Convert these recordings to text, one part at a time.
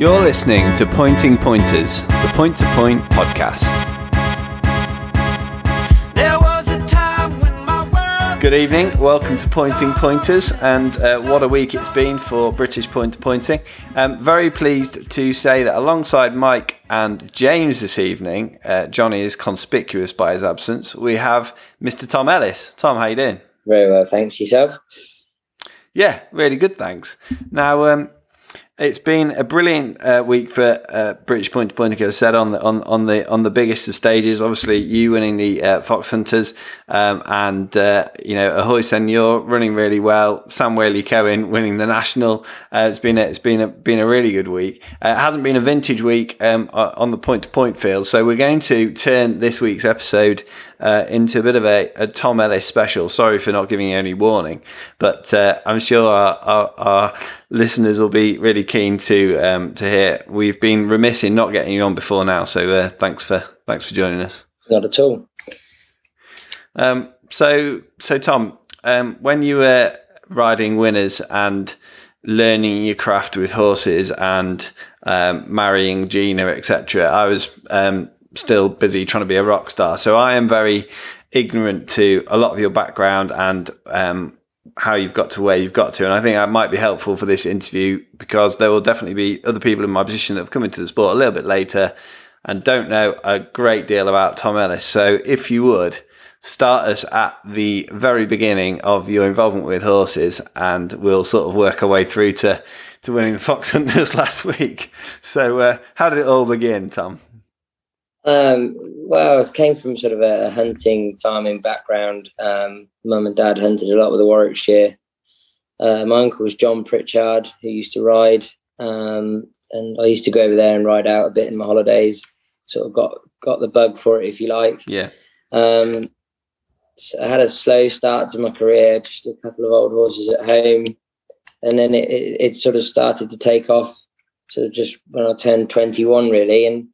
You're listening to Pointing Pointers, the Point to Point podcast. Good evening, welcome to Pointing Pointers, and uh, what a week it's been for British point to pointing. Um, very pleased to say that alongside Mike and James this evening, uh, Johnny is conspicuous by his absence. We have Mr. Tom Ellis. Tom, how you doing? Very well, thanks. Yourself? Yeah, really good, thanks. Now, um, it's been a brilliant uh, week for uh, British Point to Point. Like I said on the on, on the on the biggest of stages. Obviously, you winning the uh, Fox Hunters, um, and uh, you know Ahoy Senor running really well. Sam Waley Cohen winning the national. Uh, it's been a, it's been a been a really good week. Uh, it hasn't been a vintage week um, on the point to point field, so we're going to turn this week's episode uh, into a bit of a, a, Tom Ellis special. Sorry for not giving you any warning, but uh, I'm sure our, our, our, listeners will be really keen to um, to hear. We've been remiss in not getting you on before now, so uh, thanks for thanks for joining us. Not at all. Um, so so Tom, um, when you were riding winners and learning your craft with horses and um, marrying Gina, etc., I was um, still busy trying to be a rock star. So I am very ignorant to a lot of your background and um, how you've got to where you've got to. And I think that might be helpful for this interview because there will definitely be other people in my position that have come into the sport a little bit later and don't know a great deal about Tom Ellis. So if you would start us at the very beginning of your involvement with horses and we'll sort of work our way through to, to winning the Fox Hunters last week. So uh, how did it all begin, Tom? Um, well, I came from sort of a hunting, farming background. Um, Mum and Dad hunted a lot with the Warwickshire. Uh, my uncle was John Pritchard, who used to ride, um, and I used to go over there and ride out a bit in my holidays. Sort of got got the bug for it, if you like. Yeah. Um, so I had a slow start to my career, just a couple of old horses at home, and then it, it, it sort of started to take off. Sort of just when I turned twenty one, really, and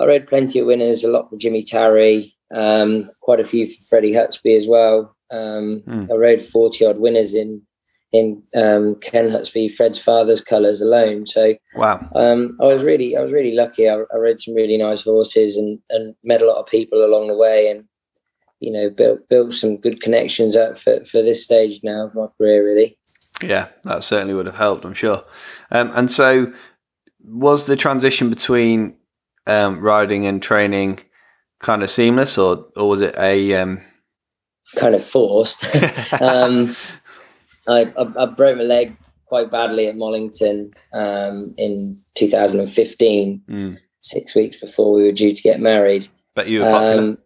I rode plenty of winners, a lot for Jimmy Tarry, um, quite a few for Freddie Hutsby as well. Um, mm. I rode 40 odd winners in in um, Ken Hutsby, Fred's father's colours alone. So wow, um, I was really I was really lucky. I, I rode some really nice horses and and met a lot of people along the way, and you know built built some good connections up for for this stage now of my career. Really, yeah, that certainly would have helped. I'm sure. Um, and so, was the transition between um, riding and training kind of seamless, or or was it a um... kind of forced? um, I, I, I, broke my leg quite badly at Mollington um, in 2015, mm. six weeks before we were due to get married. But you were popular. Um,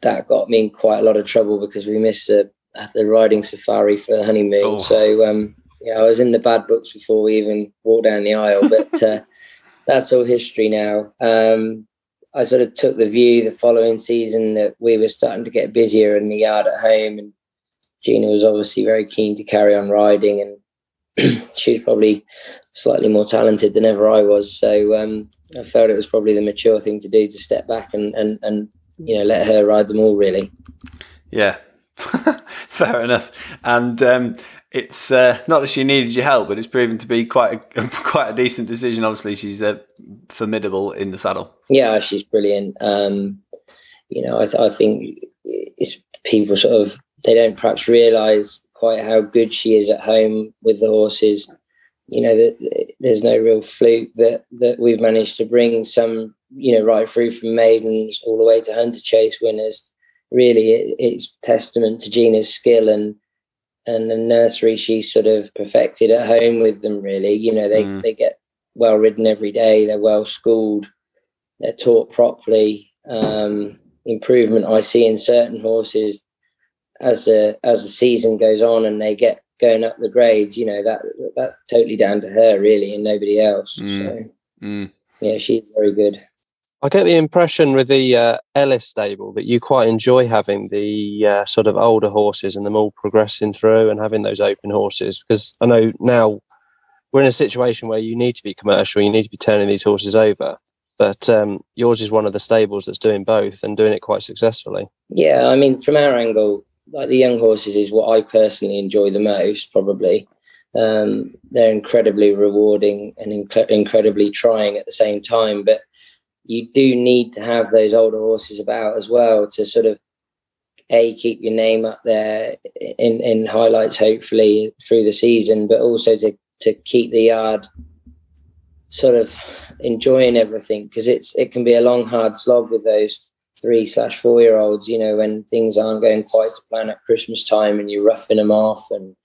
that got me in quite a lot of trouble because we missed the, the riding safari for the honeymoon. Oh. So um, yeah, I was in the bad books before we even walked down the aisle. But uh, that's all history now. Um, I sort of took the view the following season that we were starting to get busier in the yard at home, and Gina was obviously very keen to carry on riding, and she was probably slightly more talented than ever I was. So um, I felt it was probably the mature thing to do to step back and and and you know let her ride them all. Really. Yeah, fair enough. And um, it's uh, not that she needed your help, but it's proven to be quite a quite a decent decision. Obviously, she's uh, formidable in the saddle. Yeah, she's brilliant. Um, you know, I, th- I think people sort of they don't perhaps realise quite how good she is at home with the horses. You know, that there's no real fluke that that we've managed to bring some, you know, right through from maidens all the way to hunter chase winners. Really, it, it's testament to Gina's skill and and the nursery she's sort of perfected at home with them really you know they mm. they get well ridden every day they're well schooled they're taught properly um, improvement i see in certain horses as the as the season goes on and they get going up the grades you know that that totally down to her really and nobody else mm. so mm. yeah she's very good I get the impression with the uh, Ellis stable that you quite enjoy having the uh, sort of older horses and them all progressing through and having those open horses because I know now we're in a situation where you need to be commercial, you need to be turning these horses over. But um, yours is one of the stables that's doing both and doing it quite successfully. Yeah, I mean, from our angle, like the young horses is what I personally enjoy the most, probably. Um, they're incredibly rewarding and inc- incredibly trying at the same time. But you do need to have those older horses about as well to sort of a keep your name up there in in highlights hopefully through the season, but also to to keep the yard sort of enjoying everything because it's it can be a long hard slog with those three slash four year olds you know when things aren't going quite to plan at christmas time and you're roughing them off and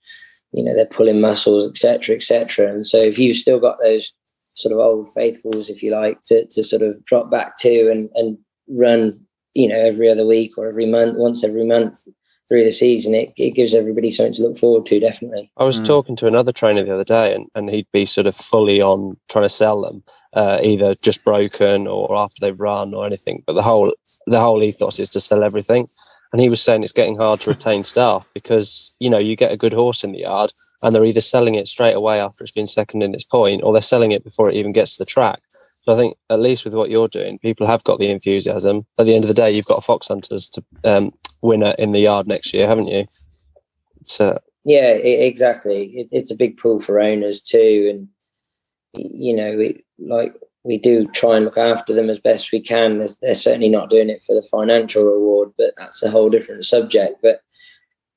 you know they're pulling muscles etc etc and so if you've still got those sort of old faithfuls if you like to, to sort of drop back to and and run you know every other week or every month once every month through the season, it, it gives everybody something to look forward to, definitely. I was mm. talking to another trainer the other day, and, and he'd be sort of fully on trying to sell them, uh, either just broken or after they've run or anything. But the whole the whole ethos is to sell everything. And he was saying it's getting hard to retain staff because you know you get a good horse in the yard, and they're either selling it straight away after it's been second in its point, or they're selling it before it even gets to the track. So I think at least with what you're doing, people have got the enthusiasm. At the end of the day, you've got a fox hunters to um, winner in the yard next year, haven't you? So yeah, it, exactly. It, it's a big pool for owners too, and you know, we, like we do try and look after them as best we can. They're, they're, certainly not doing it for the financial reward, but that's a whole different subject. But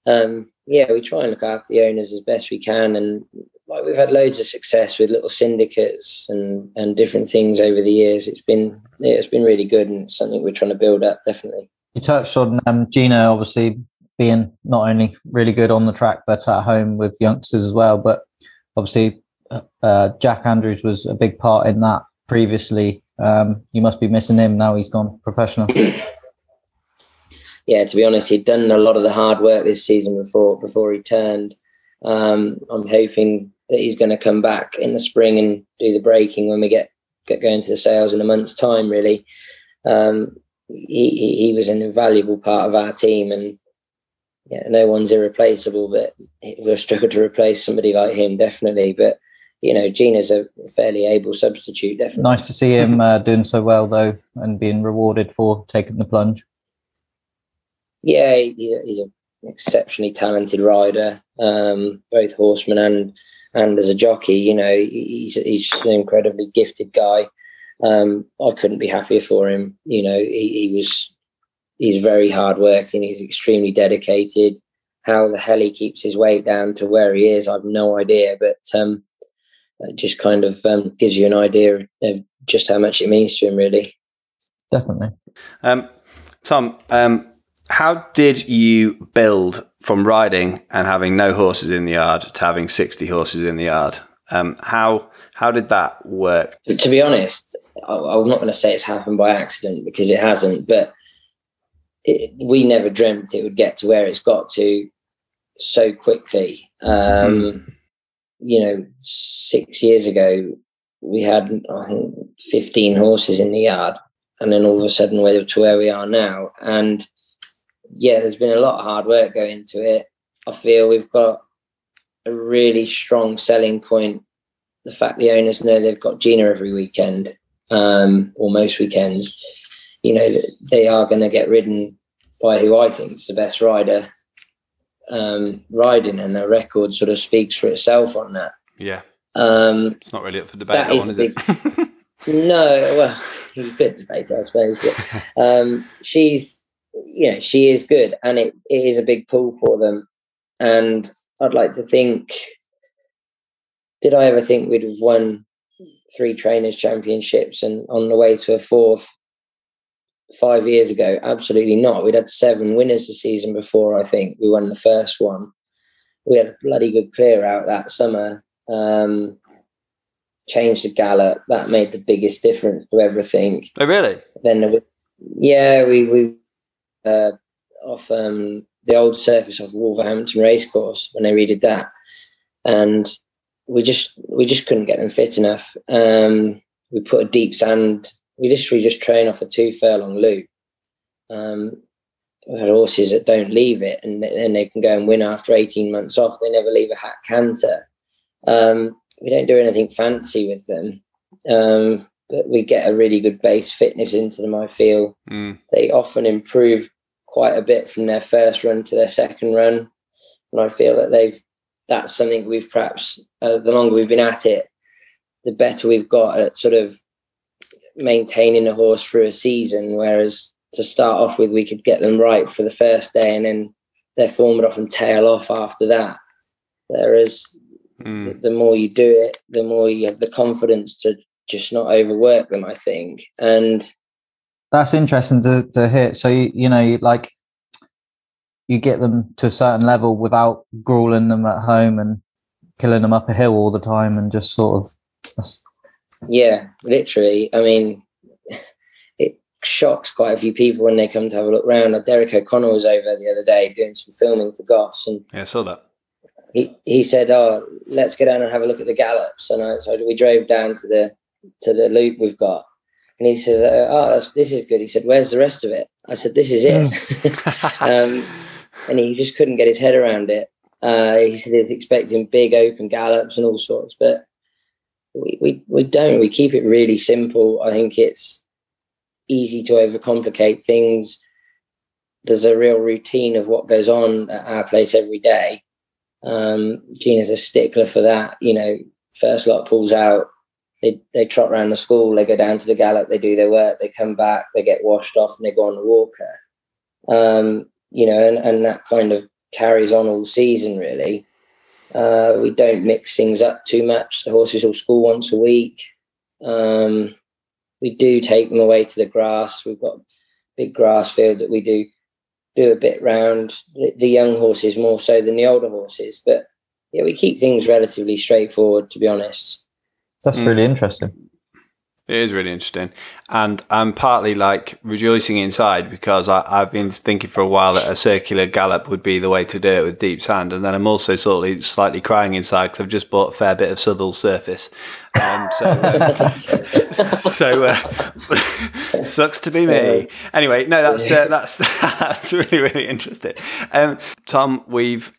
um, yeah, we try and look after the owners as best we can, and like we've had loads of success with little syndicates and and different things over the years. It's been yeah, it's been really good, and something we're trying to build up definitely you touched on um, Gina obviously being not only really good on the track but at home with youngsters as well. But obviously, uh, uh, Jack Andrews was a big part in that previously. Um, you must be missing him now. He's gone professional. yeah, to be honest, he'd done a lot of the hard work this season before before he turned. Um, I'm hoping that he's going to come back in the spring and do the breaking when we get get going to the sales in a month's time. Really, um, he, he, was an invaluable part of our team and yeah, no one's irreplaceable, but we'll struggle to replace somebody like him, definitely. But you know, Gina's a fairly able substitute, definitely. Nice to see him uh, doing so well, though, and being rewarded for taking the plunge. Yeah, he's an exceptionally talented rider, um, both horseman and and as a jockey. You know, he's he's an incredibly gifted guy um, I couldn't be happier for him. You know, he, he was he's very hard working. He's extremely dedicated. How the hell he keeps his weight down to where he is, I've no idea. But um, it just kind of um, gives you an idea of, of, just how much it means to him, really. Definitely. Um, Tom, um, how did you build from riding and having no horses in the yard to having 60 horses in the yard? Um, how how did that work? To be honest, I'm not going to say it's happened by accident because it hasn't, but it, we never dreamt it would get to where it's got to so quickly. Um, mm. You know, six years ago, we had I think 15 horses in the yard, and then all of a sudden we're to where we are now. And yeah, there's been a lot of hard work going into it. I feel we've got a really strong selling point. The fact the owners know they've got Gina every weekend um, or most weekends, you know, they are going to get ridden by who I think is the best rider um, riding, and the record sort of speaks for itself on that. Yeah. Um, it's not really up for debate, that, that is, one, is big, no, well, you could debate it, I suppose, but um, she's, you know, she is good, and it, it is a big pull for them. And I'd like to think, did I ever think we'd have won three trainers championships and on the way to a fourth five years ago? Absolutely not. We'd had seven winners the season before i think. We won the first one. We had a bloody good clear out that summer. Um, changed the gallop that made the biggest difference to everything. Oh really? Then the, yeah we we uh, off um, the old surface of wolverhampton racecourse when they redid that. And we just we just couldn't get them fit enough. Um, we put a deep sand. We just we just train off a two furlong loop. Um, we had horses that don't leave it, and then they can go and win after eighteen months off. They never leave a hat canter. Um, we don't do anything fancy with them, um, but we get a really good base fitness into them. I feel mm. they often improve quite a bit from their first run to their second run, and I feel that they've that's something we've perhaps uh, the longer we've been at it, the better we've got at sort of maintaining a horse through a season. Whereas to start off with, we could get them right for the first day, and then their form would often tail off after that. Whereas Mm. the, the more you do it, the more you have the confidence to just not overwork them. I think, and That's interesting to, to hear. So you, you know, like you get them to a certain level without grueling them at home and killing them up a hill all the time, and just sort of. Yeah, literally. I mean, it shocks quite a few people when they come to have a look round. Derek O'Connell was over the other day doing some filming for Goffs, and Yeah, I saw that. he, he said, "Oh, let's go down and have a look at the gallops." And I, so we drove down to the to the loop we've got, and he says, "Oh, that's, this is good." He said, "Where's the rest of it?" I said, "This is it." um, and he just couldn't get his head around it. Uh, he said he was expecting big open gallops and all sorts, but we, we, we don't. We keep it really simple. I think it's easy to overcomplicate things. There's a real routine of what goes on at our place every day. Um, Gina's a stickler for that. You know, first lot pulls out, they they trot around the school, they go down to the gallop, they do their work, they come back, they get washed off, and they go on the walker. Um, you know, and, and that kind of carries on all season really. Uh, we don't mix things up too much. The horses will school once a week. Um, we do take them away to the grass. We've got a big grass field that we do do a bit round. The, the young horses more so than the older horses, but yeah, we keep things relatively straightforward. To be honest, that's Mm. really interesting. It is really interesting. And I'm partly like rejoicing inside because I, I've been thinking for a while that a circular gallop would be the way to do it with deep sand. And then I'm also sort of slightly crying inside because I've just bought a fair bit of Southall surface. Um, so um, so uh, sucks to be me. Anyway, no, that's uh, that's that's really really interesting. Um, Tom, we've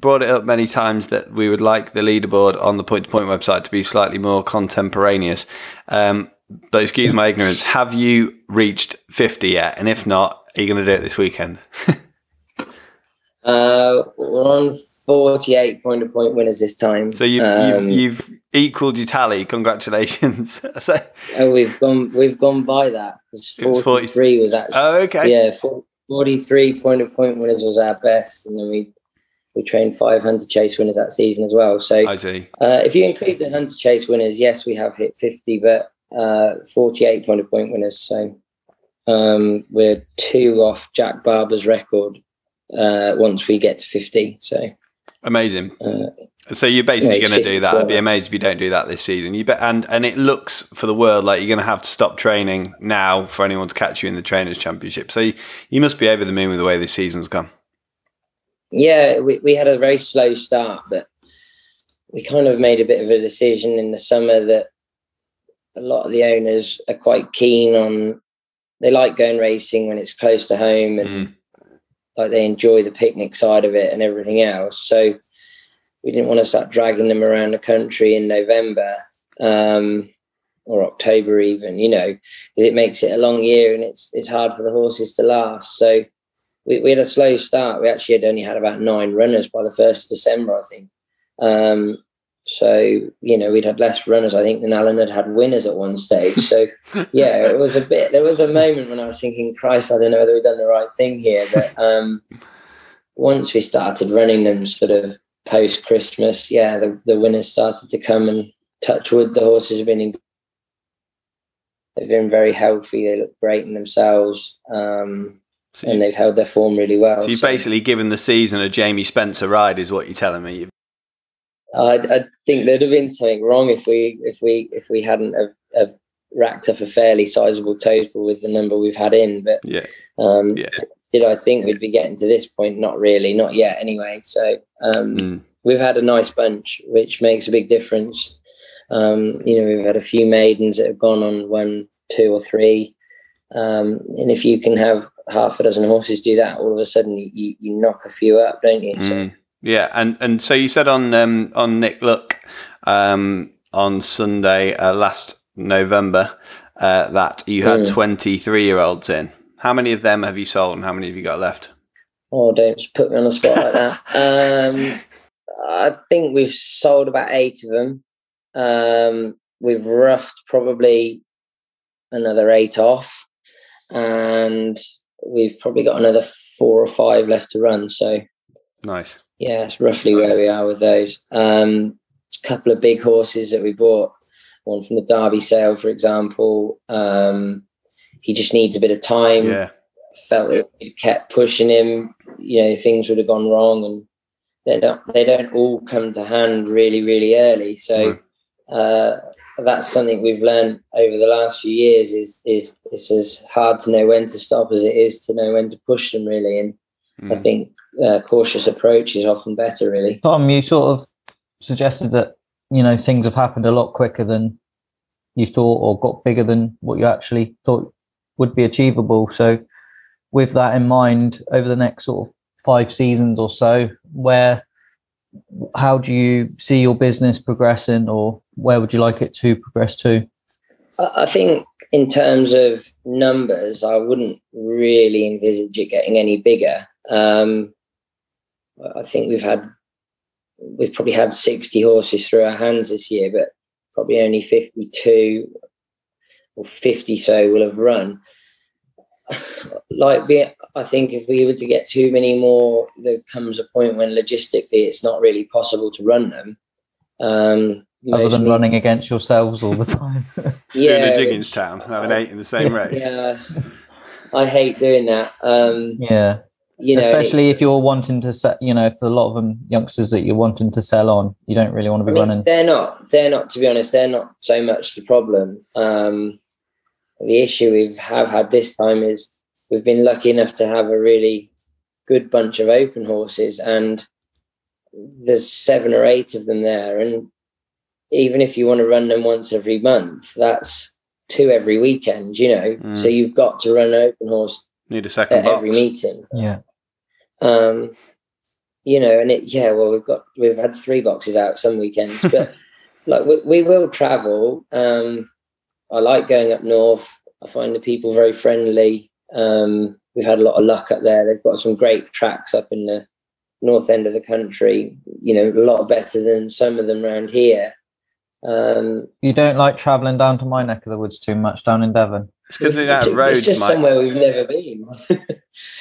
brought it up many times that we would like the leaderboard on the point to point website to be slightly more contemporaneous. Um, but excuse my ignorance, have you reached 50 yet? And if not, are you going to do it this weekend? uh, we're on forty-eight point to point winners this time. So you've, Um, you've, you've equaled your tally. Congratulations. so, oh, we've gone we've gone by that. 'cause It was 40 Forty-three was actually oh, okay. yeah. For, Forty-three point to point winners was our best, and then we we trained five hunter chase winners that season as well. So I see. Uh, if you include the hunter chase winners, yes, we have hit 50, but uh, 48 point of point winners. So um, we're two off Jack Barber's record uh, once we get to 50. So Amazing. uh, So you're basically going to do that. I'd be 54. amazed if you don't do that this season. You bet, and and it looks for the world like you're going to have to stop training now for anyone to catch you in the trainers championship. So you, you must be over the moon with the way this season's gone. Yeah, we, we had a very slow start, but we kind of made a bit of a decision in the summer that a lot of the owners are quite keen on, they like going racing when it's close to home and Mm. like they enjoy the picnic side of it and everything else. So we didn't want to start dragging them around the country in November um, or October even, you know, because it makes it a long year and it's it's hard for the horses to last. So we, we had a slow start. We actually had only had about nine runners by the first of December, I think. Um, so you know we'd had less runners, I think, than Alan had had winners at one stage. So yeah, it was a bit. There was a moment when I was thinking, Christ, I don't know whether we've done the right thing here. But um, once we started running them, sort of post Christmas, yeah, the, the winners started to come and touch wood. The horses have been in, they've been very healthy. They look great in themselves, um, So, and you, they've held their form really well. so you've So basically given the season a Jamie Spencer ride, is what you're telling me. I, I think there'd have been something wrong if we if we if we hadn't have, have racked up a fairly sizable total with the number we've had in. But Yeah. um, Yeah. did I think we'd be getting to this point? Not really, not yet. Anyway, so um, Mm. we've had a nice bunch, which makes a big difference. Um, you know, we've had a few maidens that have gone on one, two, or three, um, and if you can have half a dozen horses do that, all of a sudden you, you, knock a few up, don't you? So Mm. Yeah, and and so you said on um, on Nick Luck um, on Sunday uh, last November uh, that you had Mm. 23 year olds in. How many of them have you sold, and how many have you got left? Oh, don't just put me on the spot like that. Um, I think we've sold about eight of them. Um, we've roughed probably another eight off, and we've probably got another four or five left to run. So nice. Yeah, it's roughly where we are with those. Um, a couple of big horses that we bought. One from the Derby sale, for example. Um, he just needs a bit of time. Yeah. Felt it kept pushing him. You know, things would have gone wrong, and they don't. They don't all come to hand really, really early. So uh, that's something we've learned over the last few years. Is is it's as hard to know when to stop as it is to know when to push them. Really, and mm. I think uh, cautious approach is often better. Really, Tom, you sort of suggested that you know things have happened a lot quicker than you thought, or got bigger than what you actually thought would be achievable. So, with that in mind, over the next sort of five seasons or so, where how do you see your business progressing, or where would you like it to progress to? I think in terms of numbers, I wouldn't really envisage it getting any bigger. Um, I think we've had we've probably had 60 horses through our hands this year, but probably only 52 or 50 so will have run. like I think if we were to get too many more, there comes a point when logistically it's not really possible to run them. Um, Other than running against yourselves all the time. yeah, doing a Jiggins town having eight in the same race. Yeah, I hate doing that. Um, yeah, you know, especially if you're wanting to set, you know, for a lot of them youngsters that you're wanting to sell on, you don't really want to be I mean, running. They're not. They're not. To be honest, they're not so much the problem. Um, the issue we have had this time is we've been lucky enough to have a really good bunch of open horses, and there's seven or eight of them there, and even if you want to run them once every month, that's two every weekend. You know, mm. so you've got to run an open horse. Need a second at box. every meeting. Yeah. Um, you know, and it yeah, well, we've got we've had three boxes out some weekends, but like we, we will travel. Um, I like going up north. I find the people very friendly. Um, we've had a lot of luck up there. They've got some great tracks up in the north end of the country. You know, a lot better than some of them around here. Um, you don't like travelling down to my neck of the woods too much down in Devon. It's because they're out roads. It's just Mike. somewhere we've never been.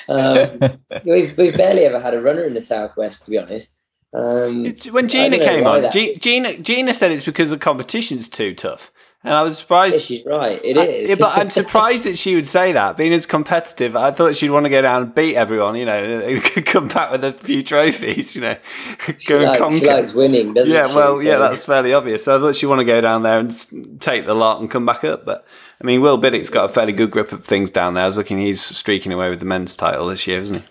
um, we've we've barely ever had a runner in the southwest, to be honest. Um, when Gina came on, G- Gina Gina said it's because the competition's too tough. And I was surprised. Yeah, she's right. It is. I, but I'm surprised that she would say that. Being as competitive, I thought she'd want to go down and beat everyone. You know, come back with a few trophies. You know, go she and likes, conquer. She likes winning, doesn't yeah, she? well, yeah, that's fairly obvious. So I thought she'd want to go down there and take the lot and come back up. But I mean, Will Biddick's got a fairly good grip of things down there. I was looking; he's streaking away with the men's title this year, isn't he?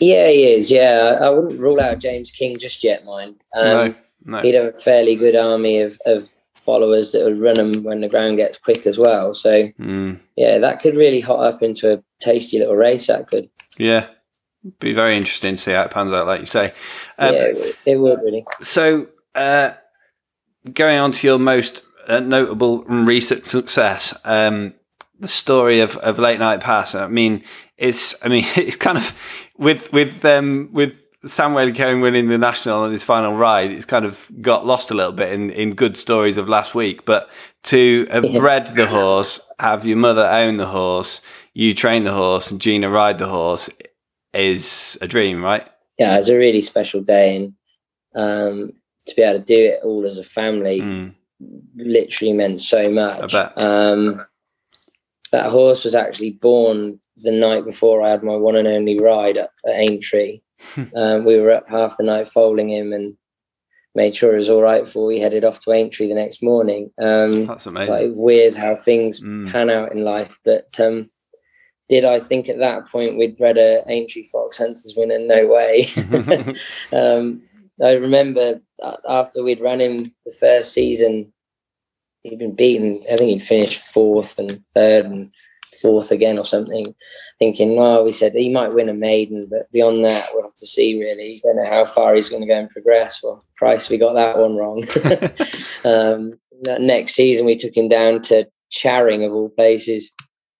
Yeah, he is. Yeah, I wouldn't rule out James King just yet. Mine. Um, no, no. He'd have a fairly good army of, of followers that would run them when the ground gets quick as well. So mm. yeah, that could really hot up into a tasty little race. That could. Yeah, be very interesting to see how it pans out, like you say. Um, yeah, it would really. So uh, going on to your most uh, notable recent success. Um, the story of, of Latenightpass. I mean, it's I mean it's kind of with with um with Sam Waley Cohen winning the national on his final ride, it's kind of got lost a little bit in, in good stories of last week. But to have bred the horse, have your mother own the horse, you train the horse, and Gina ride the horse is a dream, right? Yeah, it's a really special day, and um, to be able to do it all as a family mm. literally meant so much. Um, that horse was actually born the night before I had my one and only ride at, at Aintree um, we were up half the night foaling him and made sure it was all right before we headed off to Aintree the next morning. Um, That's amazing. It's like weird how things mm. pan out in life. But um, did I think at that point we'd bred a Aintree Fox Hunters winner? No way. um, I remember after we'd run him the first season, he'd been beaten. I think he'd finished fourth and third and fourth again or something, thinking, well, we said he might win a maiden, but beyond that, we'll have to see really. Don't know how far he's going to go and progress. Well, Christ, we got that one wrong. um, next season, we took him down to Charing, of all places,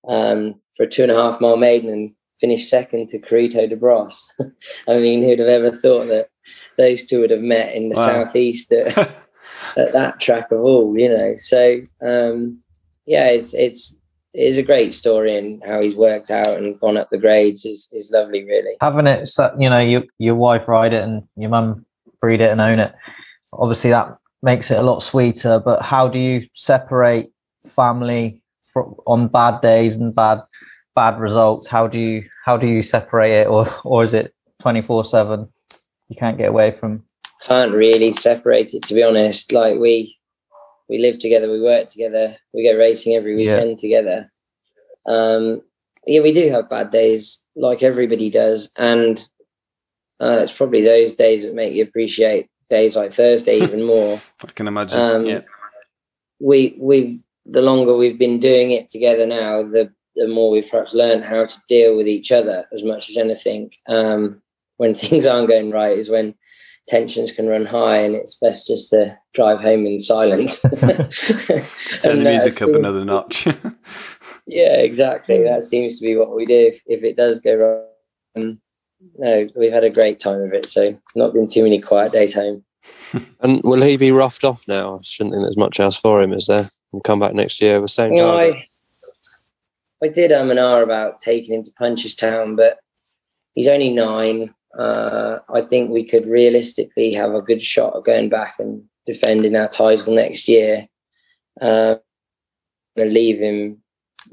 um, for a two and a half mile maiden and finished second to Carito de Bros. I mean, who'd have ever thought that those two would have met in the Wow. southeast at, at that track of all, you know. So um, yeah, it's it's it is a great story, and how he's worked out and gone up the grades is is lovely, really. having it so you know your your wife ride it and your mum breed it and own it obviously that makes it a lot sweeter but how do you separate family on bad days and bad bad results? How do you how do you separate it or or is it 24 7 you can't get away from? Can't really separate it to be honest. Like we we live together we work together we go racing every Yeah. weekend together um yeah we do have bad days like everybody does and uh, it's probably those days that make you appreciate days like thursday even more I can imagine. um yeah. we we've the longer we've been doing it together now the the more we've perhaps learned how to deal with each other as much as anything um when things aren't going right is when tensions can run high and it's best just to drive home in silence Turn the music up another notch. yeah exactly that seems to be what we do if, if it does go wrong um, no we've had a great time of it so not been too many quiet days home And will he be roughed off now? I shouldn't think there's much else for him, is there? And come back next year with the same You know. I, I did um and ah about taking him to Punchestown, but he's only nine. Uh, I think we could realistically have a good shot of going back and defending our title next year. Uh, and leave him,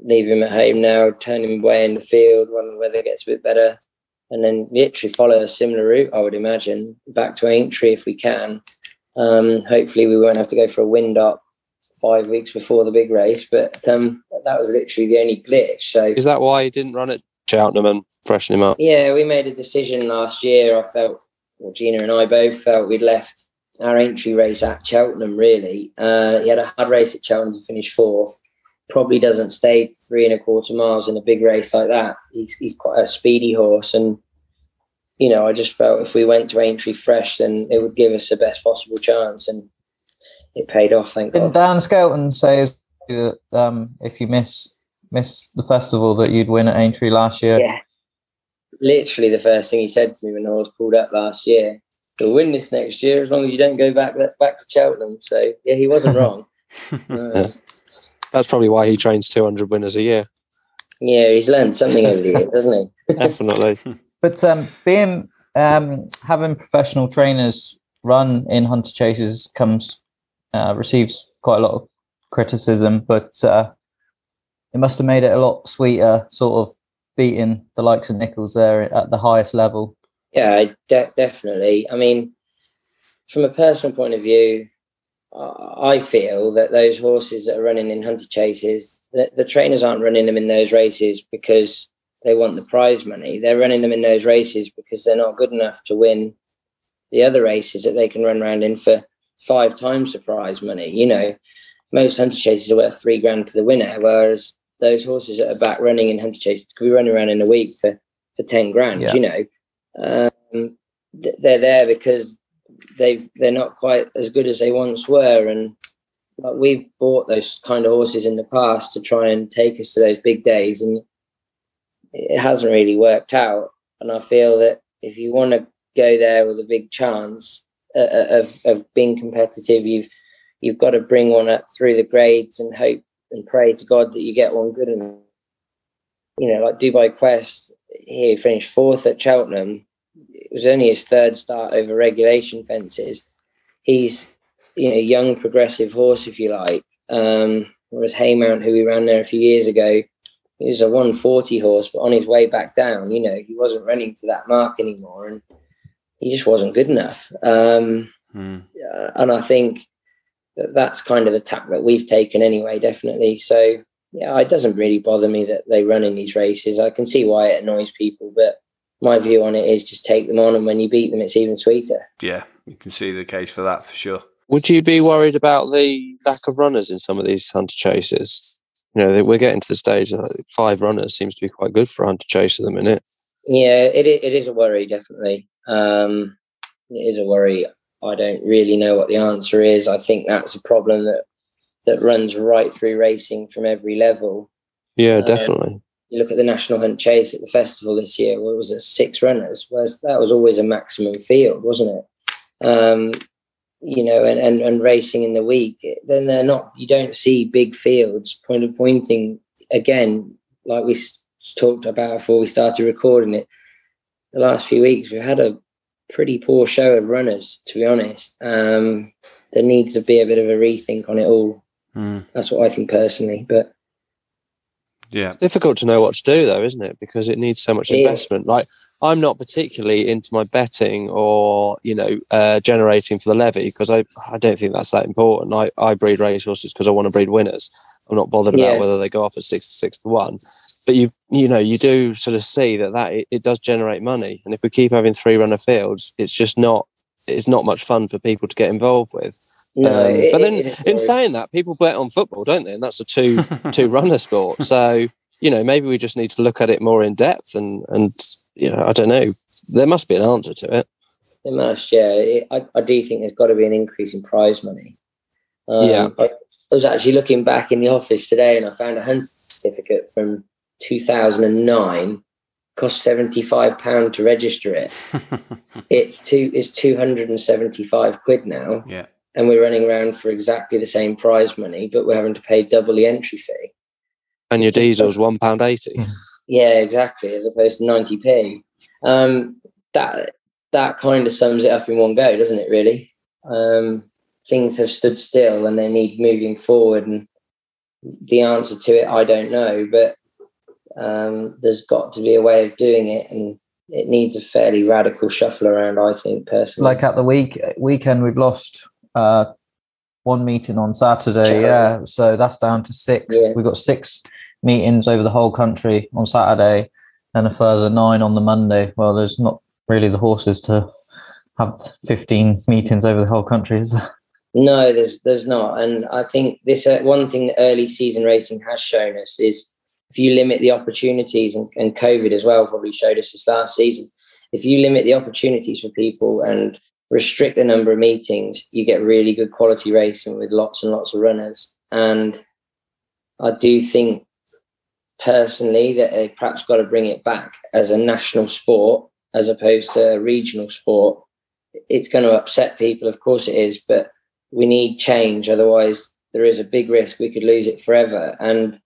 leave him at home now, turn him away in the field when the weather gets a bit better, and then literally follow a similar route. I would imagine back to Aintree if we can. Um, hopefully, we won't have to go for a wind up five weeks before the big race, but um, that was literally the only glitch. So Is that why he didn't run at Cheltenham and freshen him up? yeah, we made a decision last year. I felt, well, Gina and I both felt we'd left our entry race at Cheltenham. Really, uh, he had a hard race at Cheltenham to finish fourth. Probably doesn't stay three and a quarter miles in a big race like that. He's he's quite a speedy horse, and you know, I just felt if we went to Aintree fresh, then it would give us the best possible chance, and it paid off. Thank didn't God. dan skelton say that um if you miss miss the festival that you'd win at aintree last year Yeah. Literally the first thing he said to me when I was pulled up last year. You'll win this next year as long as you don't go back back to Cheltenham. So yeah, he wasn't wrong. Uh, That's probably why he trains 200 winners a year. yeah, he's learned something over the years, doesn't he? Definitely. But um, being um, having professional trainers run in hunter chases comes uh, receives quite a lot of criticism, but uh, it must have made it a lot sweeter, sort of beating the likes of Nicholls there at the highest level. Yeah, de- definitely. I mean, from a personal point of view, I feel that those horses that are running in hunter chases, the, the trainers aren't running them in those races because they want the prize money. They're running them in those races because they're not good enough to win the other races that they can run around in for five times the prize money. You know, most hunter chases are worth three grand to the winner, whereas those horses that are back running in hunter chase could be running around in a week for, for 10 grand, Yeah. you know. Um, th- they're there because they they're not quite as good as they once were and like we've bought those kind of horses in the past to try and take us to those big days and it hasn't really worked out and i feel that if you want to go there with a big chance uh, uh, of, of being competitive you've you've got to bring one up through the grades and hope and pray to god that you get one good enough you know like dubai quest he finished fourth at cheltenham it was only his third start over regulation fences. He's you know a young progressive horse if you like. Um, whereas Haymount, who we ran there a few years ago, he was a 140 horse, but on his way back down, you know, he wasn't running to that mark anymore, and he just wasn't good enough. Um, Hmm. uh, and I think that's kind of the tack that we've taken anyway, definitely. So yeah, it doesn't really bother me that they run in these races. I can see why it annoys people, but my view on it is just take them on, and when you beat them, it's even sweeter. Yeah, you can see the case for that for sure. Would you be worried about the lack of runners in some of these hunter chases? You know, we're getting to the stage that five runners seems to be quite good for a hunter chase at the minute. Yeah, it it is a worry, definitely. Um, it is a worry. I don't really know what the answer is. I think that's a problem that that runs right through racing from every level. Yeah, Um, definitely. you look at the National Hunt Chase at the festival this year, where it was at six runners, whereas that was always a maximum field, wasn't it? Um, you know, and, and, and racing in the week, then they're not, you don't see big fields point of pointing again, like we talked about before we started recording it. The last few weeks, we've had a pretty poor show of runners, to be honest. Um, there needs to be a bit of a rethink on it all. Mm. That's what I think personally. But yeah, it's difficult to know what to do though, isn't it? Because it needs so much investment. Like I'm not particularly into my betting or you know uh, generating for the levy because I I don't think that's that important. I I breed racehorses because I want to breed winners. I'm not bothered yeah. about whether they go off at six to six to one. But you you know you do sort of see that that it, it does generate money, and if we keep having three runner fields, it's just not it's not much fun for people to get involved with. No, um, it, but then, in saying that, people bet on football, don't they? And that's a two two runner sport. So you know, maybe we just need to look at it more in depth. And and you know, I don't know. There must be an answer to it. There must, yeah. It, I, I do think there's got to be an increase in prize money. Um, yeah. I, I was actually looking back in the office today, and I found a hunt certificate from 2009 cost 75 pound to register it it's two it's 275 quid now yeah and we're running around for exactly the same prize money, but we're having to pay double the entry fee. And your diesel's one pound eighty. Yeah, exactly, as opposed to ninety p. Um, that that kind of sums it up in one go, doesn't it? Really, um, things have stood still and they need moving forward. And the answer to it, I don't know, but um, there's got to be a way of doing it, and it needs a fairly radical shuffle around. I think personally, like at the week weekend, we've lost uh, one meeting on Saturday. Yeah, so that's down to six. Yeah. We've got six meetings over the whole country on Saturday, and a further nine on the Monday. Well, there's not really the horses to have 15 meetings over the whole country, is there? No, there's there's not, and I think this uh, one thing that early season racing has shown us is if you limit the opportunities, and, and COVID as well probably showed us this last season. If you limit the opportunities for people and restrict the number of meetings, you get really good quality racing with lots and lots of runners. And I do think personally that they perhaps got to bring it back as a national sport as opposed to a regional sport. It's going to upset people, of course it is, but we need change. Otherwise, there is a big risk we could lose it forever. And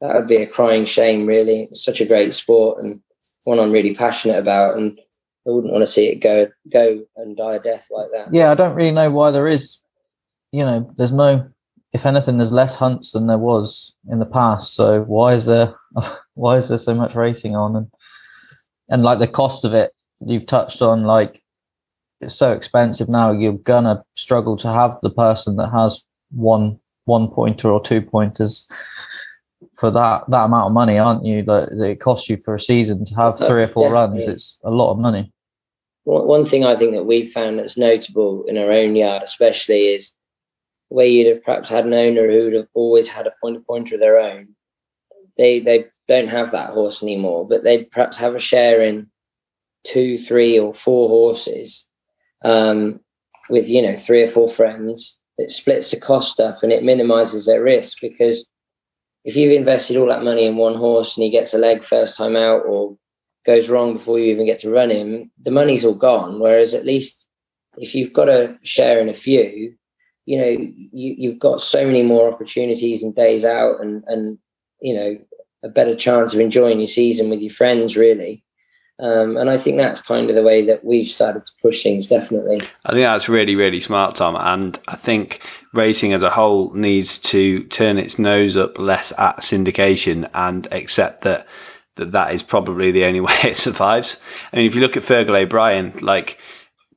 that would be a crying shame, really. It's such a great sport and one I'm really passionate about. And I wouldn't want to see it go go and die a death like that. Yeah, I don't really know why there is. You know, there's no. If anything, there's less hunts than there was in the past. So why is there why is there so much racing on and and like the cost of it you've touched on like it's so expensive now you're gonna struggle to have the person that has one one pointer or two pointers for that that amount of money, aren't you? That, that it costs you for a season to have oh, three or four Definitely. runs. It's a lot of money. One thing I think that we've found that's notable in our own yard, especially, is where you'd have perhaps had an owner who would have always had a pointer pointer of their own. They they don't have that horse anymore, but they perhaps have a share in two, three, or four horses um, with you know three or four friends. It splits the cost up and it minimises their risk because if you've invested all that money in one horse and he gets a leg first time out or goes wrong before you even get to run him, the money's all gone. Whereas at least if you've got a share in a few, you know, you, you've got so many more opportunities and days out and, and, you know, a better chance of enjoying your season with your friends, really. Um, and I think that's kind of the way that we've started to push things, definitely. I think that's really, really smart, Tom. And I think racing as a whole needs to turn its nose up less at syndication and accept that that, that is probably the only way it survives. I mean, if you look at Fergal O'Brien, like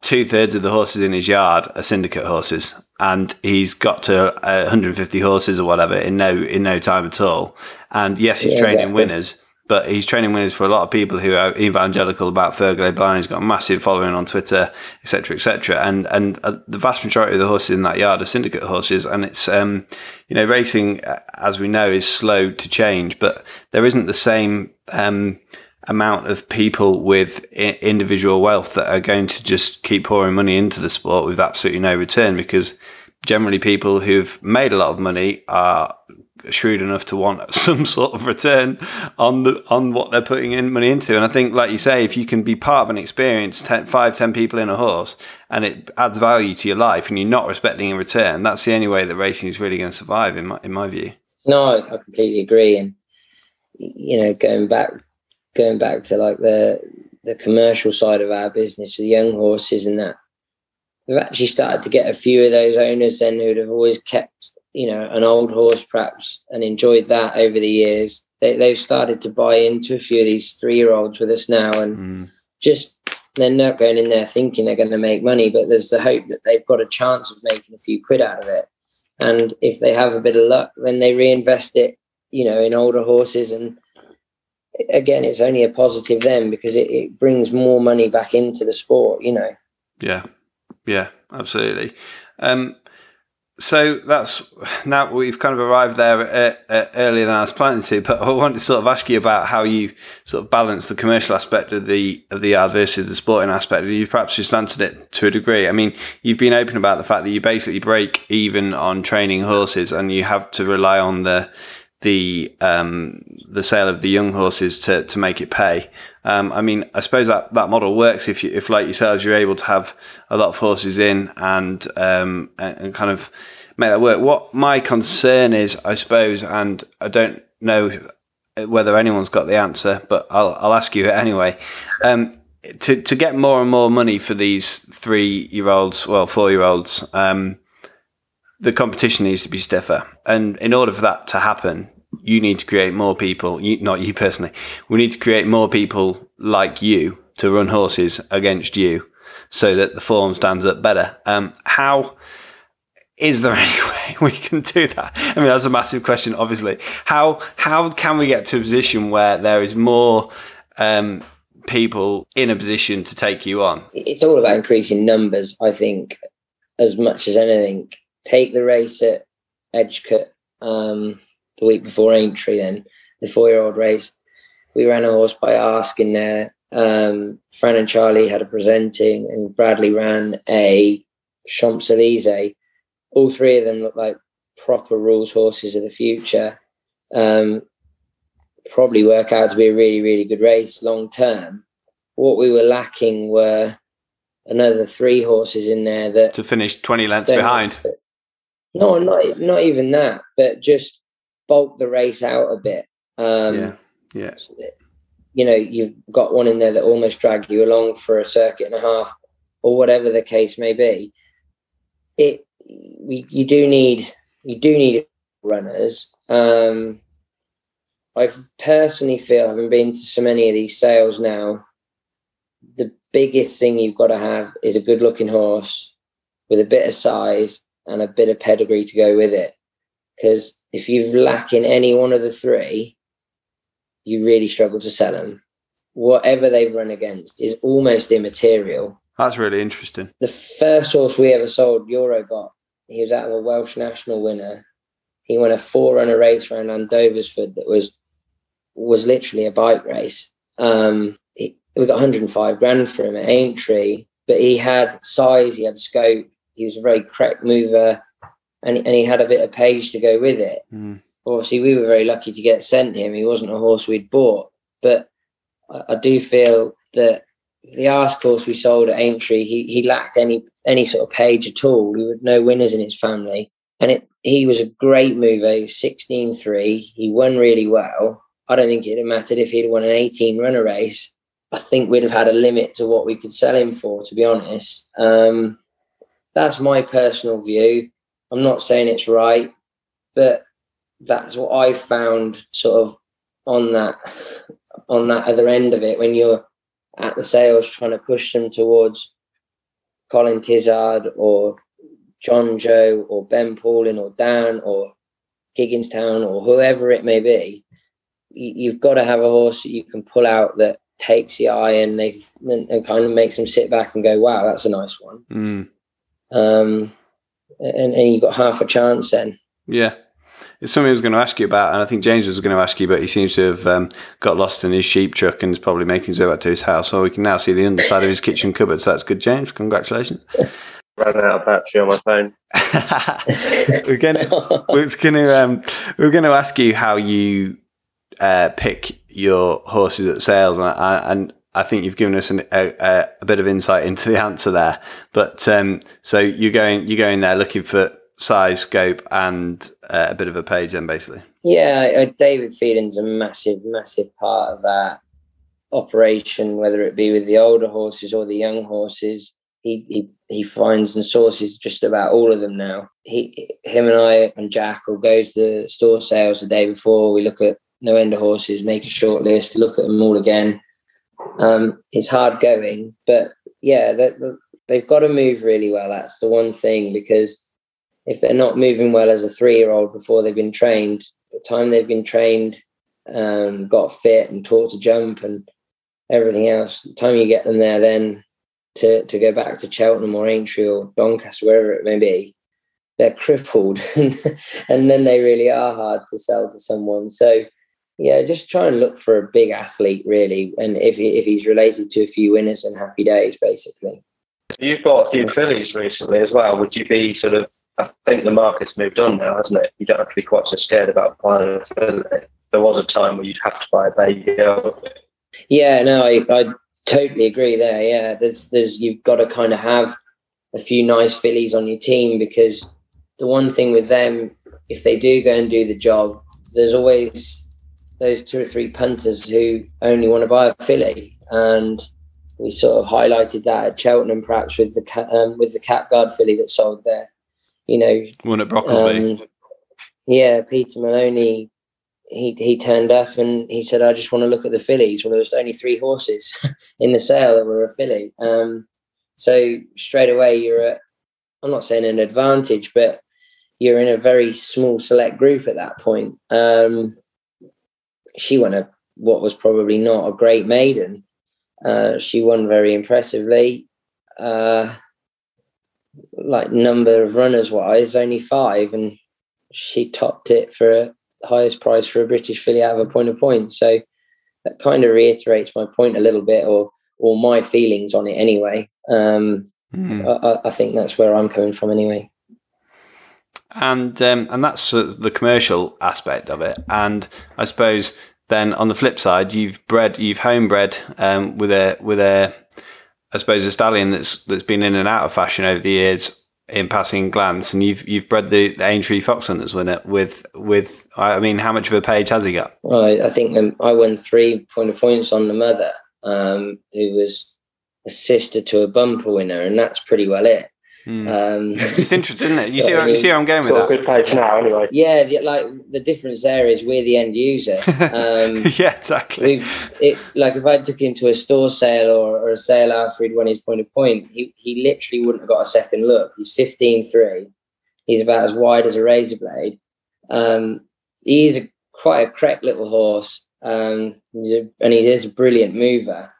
two thirds of the horses in his yard are syndicate horses, and he's got to 150 horses or whatever in no in no time at all. And yes, he's yeah, training exactly. winners but he's training winners for a lot of people who are evangelical about Fergal O'Brien. He's got a massive following on Twitter, etc., etc. And and uh, the vast majority of the horses in that yard are syndicate horses, and it's um, you know racing uh, as we know is slow to change, but there isn't the same um, amount of people with I- individual wealth that are going to just keep pouring money into the sport with absolutely no return because generally people who've made a lot of money are shrewd enough to want some sort of return on the on what they're putting in money into. And I think, like you say, if you can be part of an experience, 10, five, ten people in a horse, and it adds value to your life, and you're not respecting in return, that's the only way that racing is really going to survive, in my in my view. No, I, completely agree. And you know, going back going back to like the the commercial side of our business with young horses and that we've actually started to get a few of those owners then who'd have always kept you know an old horse perhaps and enjoyed that over the years. They, they've started to buy into a few of these three year olds with us now and Mm. just they're not going in there thinking they're going to make money but there's the hope that they've got a chance of making a few quid out of it. And if they have a bit of luck then they reinvest it you know in older horses. And again it's only a positive then because it, it brings more money back into the sport you know. Yeah, yeah, absolutely. Um, so that's now we've kind of arrived there uh, uh, earlier than I was planning to. But I want to sort of ask you about how you sort of balance the commercial aspect of the of the yard versus the sporting aspect. You perhaps just answered it to a degree. I mean, you've been open about the fact that you basically break even on training horses, and you have to rely on the the um, the sale of the young horses to, to make it pay. Um, I mean, I suppose that, that model works if you, if like yourselves, you're able to have a lot of horses in and um, and, kind of make that work. What my concern is, I suppose, and I don't know whether anyone's got the answer, but I'll I'll ask you anyway. Um, to to get more and more money for these three year olds, well, four year olds. Um, the competition needs to be stiffer, and in order for that to happen, you need to create more people. You, not you personally. We need to create more people like you to run horses against you, so that the form stands up better. Um, how is there any way we can do that? I mean, that's a massive question, obviously. How how can we get to a position where there is more um, people in a position to take you on? it's all about increasing numbers, I think, as much as anything. Take the race at Edgecote um, the week before Aintree, then the four year old race. We ran a horse by asking there. Um, Fran and Charlie had a presenting, and Bradley ran a Champs Elysees. All three of them look like proper rules horses of the future. Um, probably work out to be a really, really good race long term. What we were lacking were another three horses in there that To finish twenty lengths don't- behind. No, not not even that, but just bulk the race out a bit. Um, yeah, yeah, so that, You know, you've got one in there that almost dragged you along for a circuit and a half, or whatever the case may be. It we you do need you do need runners. Um, I personally feel, having been to so many of these sales now, the biggest thing you've got to have is a good looking horse with a bit of size and a bit of pedigree to go with it. Because if you've lacking any one of the three, you really struggle to sell them. Whatever they've run against is almost immaterial. that's really interesting. The first horse we ever sold, Eurobot, he was out of a Welsh national winner. He won a four runner race around Andoversford that was was literally a bike race. Um, he, we got 105 grand for him at Aintree, but he had size, he had scope, he was a very correct mover, and, and he had a bit of page to go with it. Mm. Obviously, we were very lucky to get sent him. He wasn't a horse we'd bought, but I, I do feel that the ask course we sold at Aintree, he he lacked any any sort of page at all. He had no winners in his family, and it he was a great mover. He was 16-3. He won really well. I don't think it'd have mattered if he'd won an 18 runner race. I think we'd have had a limit to what we could sell him for, to be honest. Um, that's my personal view. I'm not saying it's right, but that's what I found sort of on that on that other end of it when you're at the sales trying to push them towards Colin Tizzard or John Joe or Ben Pauling or Dan or Gigginstown or whoever it may be, you, you've got to have a horse that you can pull out that takes the eye and they and, and kind of makes them sit back and go, "Wow, that's a nice one." Mm. Um, and and you got half a chance then. Yeah. It's something I was going to ask you about, and I think James was going to ask you, but he seems to have um, got lost in his sheep truck and is probably making his way back to his house. So we can now see the underside of his kitchen cupboard. So that's good, James. Congratulations. ran out of battery on my phone. we're gonna we're gonna um, we're gonna ask you how you uh, pick your horses at sales, and and I think you've given us an, a, a, bit of insight into the answer there. But um, so you're going you're going there looking for size, scope, and uh, a bit of a page, then basically. Yeah, David Phelan's a massive, massive part of that operation, whether it be with the older horses or the young horses. He, he he finds and sources just about all of them now. He, him and I and Jack will go to the store sales the day before. We look at no end of horses, make a short list, look at them all again. Um, it's hard going, but yeah, they, they've got to move really well. That's the one thing because if they're not moving well as a three-year-old before they've been trained, the time they've been trained, um, got fit and taught to jump and everything else, the time you get them there, then to, to go back to Cheltenham or Aintree or Doncaster, wherever it may be, they're crippled and then they really are hard to sell to someone. So yeah, just try and look for a big athlete really. And if, if he's related to a few winners and happy days, basically. You've got a few fillies recently as well. Would you be sort of, I think the market's moved on now, hasn't it? You don't have to be quite so scared about buying a filly. There was a time where you'd have to buy a baby. Yeah, no, I, I totally agree there. Yeah, there's there's you've got to kind of have a few nice fillies on your team because the one thing with them, if they do go and do the job, there's always those two or three punters who only want to buy a filly, and we sort of highlighted that at Cheltenham, perhaps with the um, with the Kapgarde filly that sold there. You know, one at Brocklesby. Um, yeah, Peter Maloney he he turned up and he said, "I just want to look at the fillies." Well, there was only three horses in the sale that were a filly. Um, so straight away, you're at I'm not saying an advantage, but you're in a very small select group at that point. Um, she won a what was probably not a great maiden. Uh, she won very impressively. Uh, like number of runners wise, only five, and she topped it for a highest price for a British filly out of a point of points. So that kind of reiterates my point a little bit, or or my feelings on it anyway. Um, mm. I, I, think that's where I'm coming from anyway. And um, and that's uh, the commercial aspect of it. And I suppose then on the flip side, you've bred, you've homebred um, with a with a, I suppose a stallion that's that's been in and out of fashion over the years in passing glance, and you've you've bred the, the Aintree Fox Hunters winner with with I mean, how much of a page has he got? Well, I, I think um, I won three point of points on the mother, um, who was a sister to a bumper winner, and that's pretty well it. Mm. Um, it's interesting, isn't it? You see, you see how I'm going with that. A good page now, anyway. Yeah, the, like the difference there is we're the end user. Um, yeah, exactly. It, like if I took him to a store sale or, or, a sale after he'd won his point of point, he, he literally wouldn't have got a second look. He's 15-3. He's about as wide as a razor blade. Um, he's a, quite a crack little horse, um, a, and he is a brilliant mover.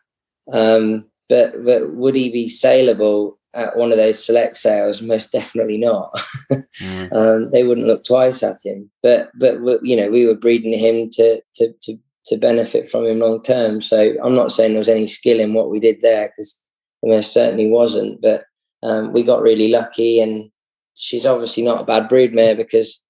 Um, but but would he be saleable at one of those select sales? Most definitely not. mm. um, they wouldn't look twice at him. But but you know we were breeding him to to to to benefit from him long term. So I'm not saying there was any skill in what we did there because there certainly wasn't. But um, we got really lucky, and she's obviously not a bad broodmare because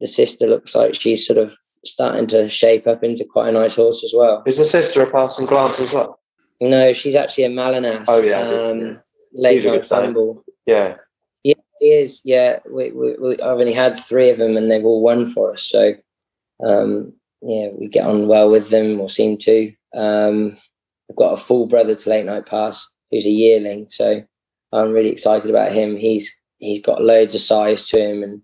the sister looks like she's sort of starting to shape up into quite a nice horse as well. Is the sister a passing glance as well? No, she's actually a Malinas. Oh yeah, um, yeah. Late night fumble. Yeah, yeah, he is. Yeah, we, we, we, I've only had three of them, and they've all won for us. So, um, yeah, we get on well with them, or seem to. Um, I've got a full brother to Latenightpass, who's a yearling. So, I'm really excited about him. He's he's got loads of size to him, and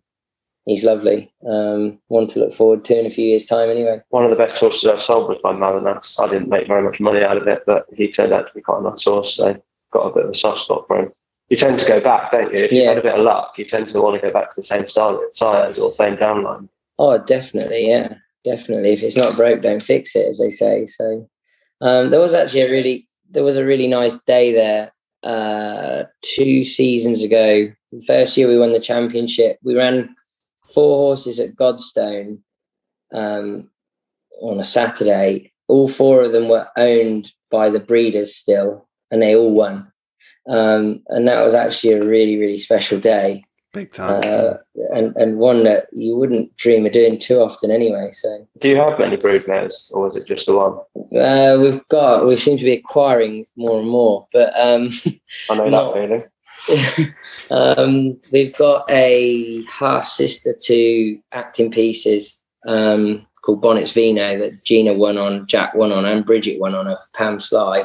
he's lovely. Um, one to look forward to in a few years' time, anyway. One of the best horses I've sold was by Malinas. I didn't make very much money out of it, but he turned out to be quite a nice horse, so got a bit of a soft spot for him. You tend to go back, don't you? If you've had a bit of luck, you tend to want to go back to the same style, sires or same downline. Oh, definitely, yeah, definitely. If it's not broke, don't fix it, as they say. So um, there was actually a really there was a really nice day there uh, two seasons ago. The first year we won the championship, we ran four horses at Godstone um, on a Saturday. All four of them were owned by the breeders still, and they all won. um, and that was actually a really really special day, Big time. uh, and and one that you wouldn't dream of doing too often anyway. So Do you have many broodmares, or is it just the one? uh, we've got we seem to be acquiring more and more, but um, I know No. that feeling. um, we've got a half sister to acting pieces um, called Bonnets Vino that Gina won on, Jack won on, and Bridget won on of Pam Sly.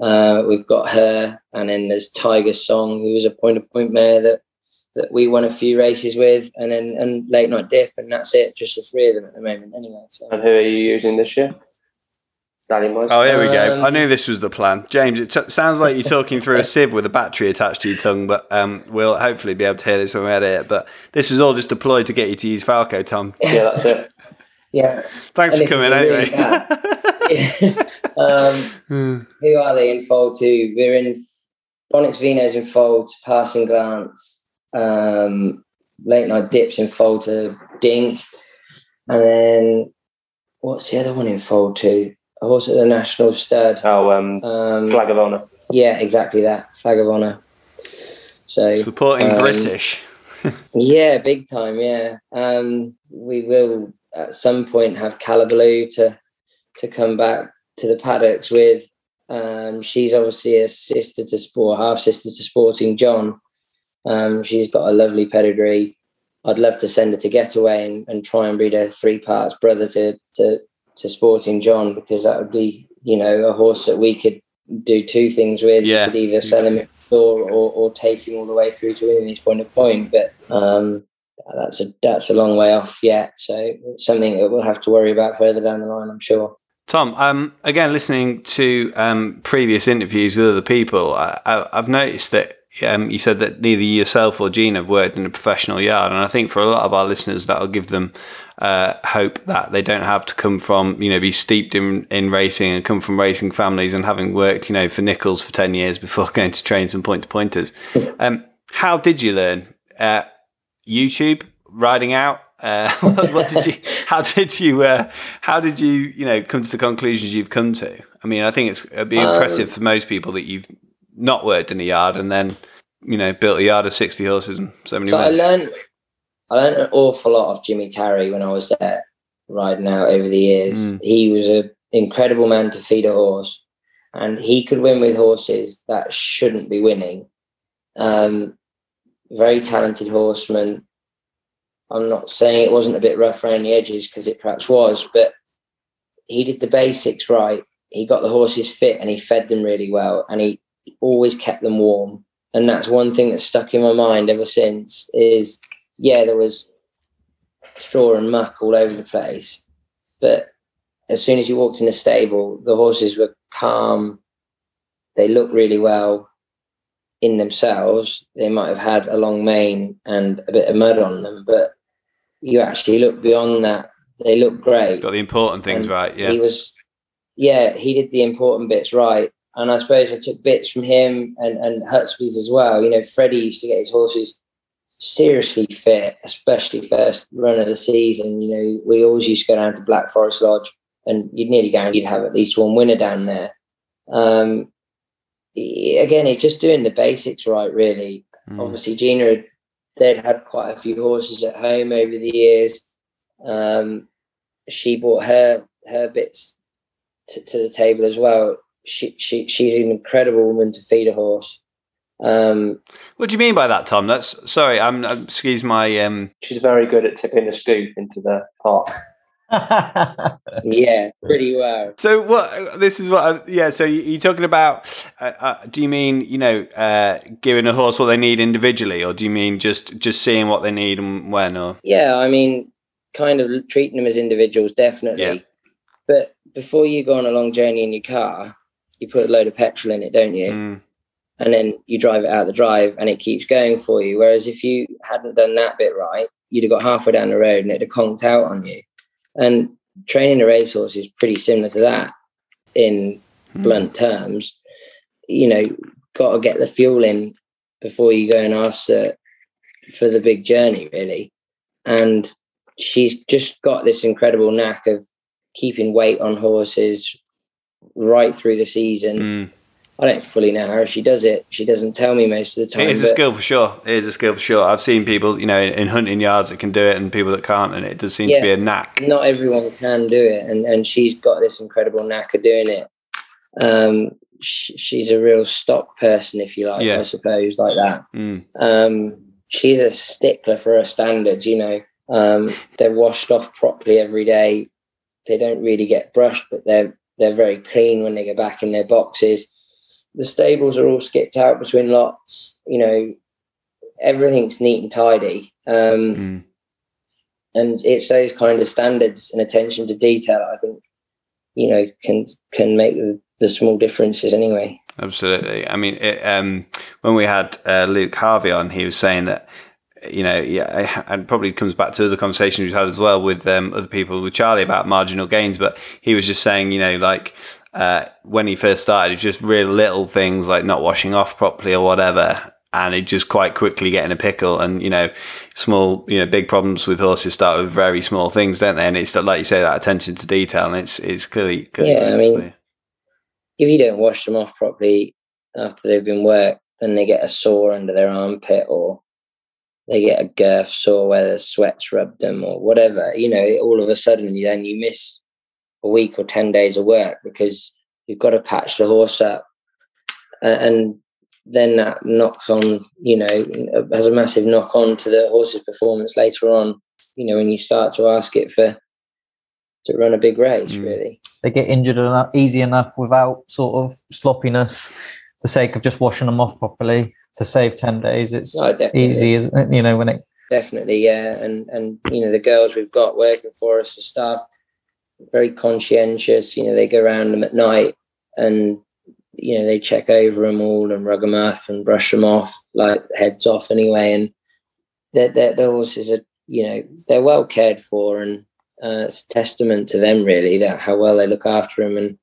Uh, we've got her, and then there's Tiger Song, who was a point to point mare that that we won a few races with, and then and late night dip, and that's it. Just the three of them at the moment, anyway. So. And who are you using this year? Stallion wise. Oh, here we go. I Um, knew this was the plan. James, it t- sounds like you're talking through a sieve with a battery attached to your tongue, but um, we'll hopefully be able to hear this when we edit it. But this was all just deployed to get you to use Falco, Tom. yeah, that's it. Yeah. Thanks And for coming anyway. a anyway. um, who are they in fold two? We're in Bonnets Vinos in fold to Passing Glance. Um, late night dips in fold to Dink. And then what's the other one in fold two? A horse at the National Stud. Oh, um, Um, Flag of Honour. yeah, exactly that. Flag of Honour. So Supporting Um, British. yeah, big time. Yeah, um, we will at some point have Calabaloo to to come back to the paddocks with. Um, she's obviously a sister to sport, half sister to Sporting John. Um, she's got a lovely pedigree. I'd love to send her to Getaway and, and try and breed a three parts brother to, to to Sporting John because that would be you know a horse that we could do two things with. Yeah. We could either sell him or, or or take him all the way through to winning his point of point. But um, that's a that's a long way off yet. So it's something that we'll have to worry about further down the line, I'm sure. Tom, um, again, listening to um, previous interviews with other people, I, I've noticed that um, you said that neither yourself or Gina have worked in a professional yard, and I think for a lot of our listeners, that'll give them uh, hope that they don't have to come from, you know, be steeped in, in racing and come from racing families and having worked, you know, for Nicholls for ten years before going to train some point to pointers. Um, how did you learn? Uh, YouTube, riding out. Uh, what, did you? How did you? Uh, how did you? You know, come to the conclusions you've come to. I mean, I think it's it'd be Um, impressive for most people that you've not worked in a yard and then, you know, built a yard of sixty horses and so many. So I learned I learned an awful lot of Jimmy Tarry when I was there riding out over the years. Mm. He was an incredible man to feed a horse, and he could win with horses that shouldn't be winning. Um, very talented horseman. I'm not saying it wasn't a bit rough around the edges because it perhaps was, but he did the basics right. He got the horses fit and he fed them really well, and he always kept them warm. And that's one thing that's stuck in my mind ever since. Is yeah, there was straw and muck all over the place, but as soon as you walked in the stable, the horses were calm. They looked really well in themselves. They might have had a long mane and a bit of mud on them, but you actually look beyond that. They look great. Got the important things And right. Yeah. He was, yeah, he did the important bits right. And I suppose I took bits from him and, and Hutsby's as well. You know, Freddie used to get his horses seriously fit, especially first run of the season. You know, we always used to go down to Black Forest Lodge and you'd nearly guaranteed to have at least one winner down there. Um, again, it's just doing the basics right, really Mm. obviously Gina had they'd had quite a few horses at home over the years. Um, she brought her her bits to, to the table as well. She she she's an incredible woman to feed a horse. Um, What do you mean by that, Tom? That's sorry. I'm, I'm excuse my um. She's very good at tipping the scoop into the pot. yeah, pretty well. So what? This is what. I, yeah. So you- you're talking about? Uh, uh, do you mean you know uh, giving a horse what they need individually, or do you mean just just seeing what they need and when? Or Yeah, I mean, kind of treating them as individuals, definitely. Yeah. But before you go on a long journey in your car, you put a load of petrol in it, don't you? Mm, and then you drive it out the drive and it keeps going for you. Whereas if you hadn't done that bit right, you'd have got halfway down the road and it'd have conked out on you. And training a racehorse is pretty similar to that in mm. blunt terms. You know, got to get the fuel in before you go and ask for the big journey, really. And she's just got this incredible knack of keeping weight on horses right through the season Mm, I don't fully know how she does it. She doesn't tell me most of the time. It is a skill for sure. It is a skill for sure. I've seen people, you know, in hunting yards that can do it, and people that can't, and it does seem to be a knack. not everyone can do it, and and she's got this incredible knack of doing it. Um, sh- she's a real stock person, if you like, Yeah. I suppose, like that. Mm. Um, she's a stickler for her standards. You know, um, they're washed off properly every day. They don't really get brushed, but they're they're very clean when they go back in their boxes. The stables are all skipped out between lots. You know, everything's neat and tidy. Um, Mm. and it's those kind of standards and attention to detail i think you know can can make the, the small differences anyway Absolutely. I mean, it, um, when we had uh, Luke Harvey on, he was saying that, you know, yeah, and probably comes back to the conversations we've had as well with um, other people, with Charlie about marginal gains. But he was just saying, you know, like uh, when he first started, it was just real little things like not washing off properly or whatever. And it just quite quickly get in a pickle, and you know, small, you know, big problems with horses start with very small things, don't they? And it's like you say, that attention to detail, and it's it's clearly, clearly Yeah, I mean, if you don't wash them off properly after they've been worked then they get a sore under their armpit or they get a girth sore where the sweat's rubbed them or whatever you know all of a sudden then you miss a week or 10 days of work because you've got to patch the horse up and then that knocks on you know has a massive knock on to the horse's performance later on you know when you start to ask it for to run a big race Mm. really They get injured enough, easy enough without sort of sloppiness. For the sake of just washing them off properly to save ten days, it's Oh, easy, isn't it? You know when it definitely yeah and and you know the girls we've got working for us the staff very conscientious you know they go around them at night and you know they check over them all and rug them up and brush them off like heads off anyway. And their their the horses are you know they're well cared for and uh, it's a testament to them really that how well they look after them and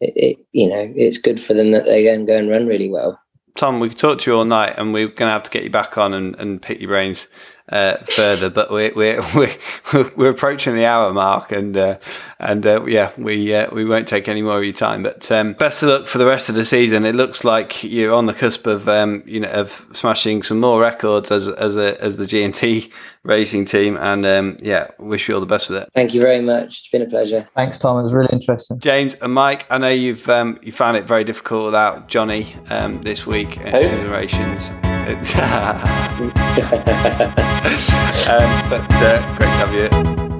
it, it you know it's good for them that they can go and run really well. Tom, we could talk to you all night, and we're going to have to get you back on and, and pick your brains uh, further. But we're we're we're we're approaching the hour mark, and uh, and uh, yeah, we uh, we won't take any more of your time. But um, best of luck for the rest of the season. It looks like you're on the cusp of um, you know of smashing some more records as as a, as the G and T racing team, and um, yeah, wish you all the best with it. thank you very much it's been a pleasure thanks, Tom. It was really interesting. James and Mike, I know you've um, you found it very difficult without Johnny um, this week in Who? the rations. um, but uh, great to have you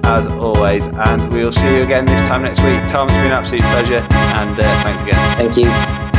as always, and we'll see you again this time next week. Tom, it's been an absolute pleasure, and uh, thanks again. Thank you.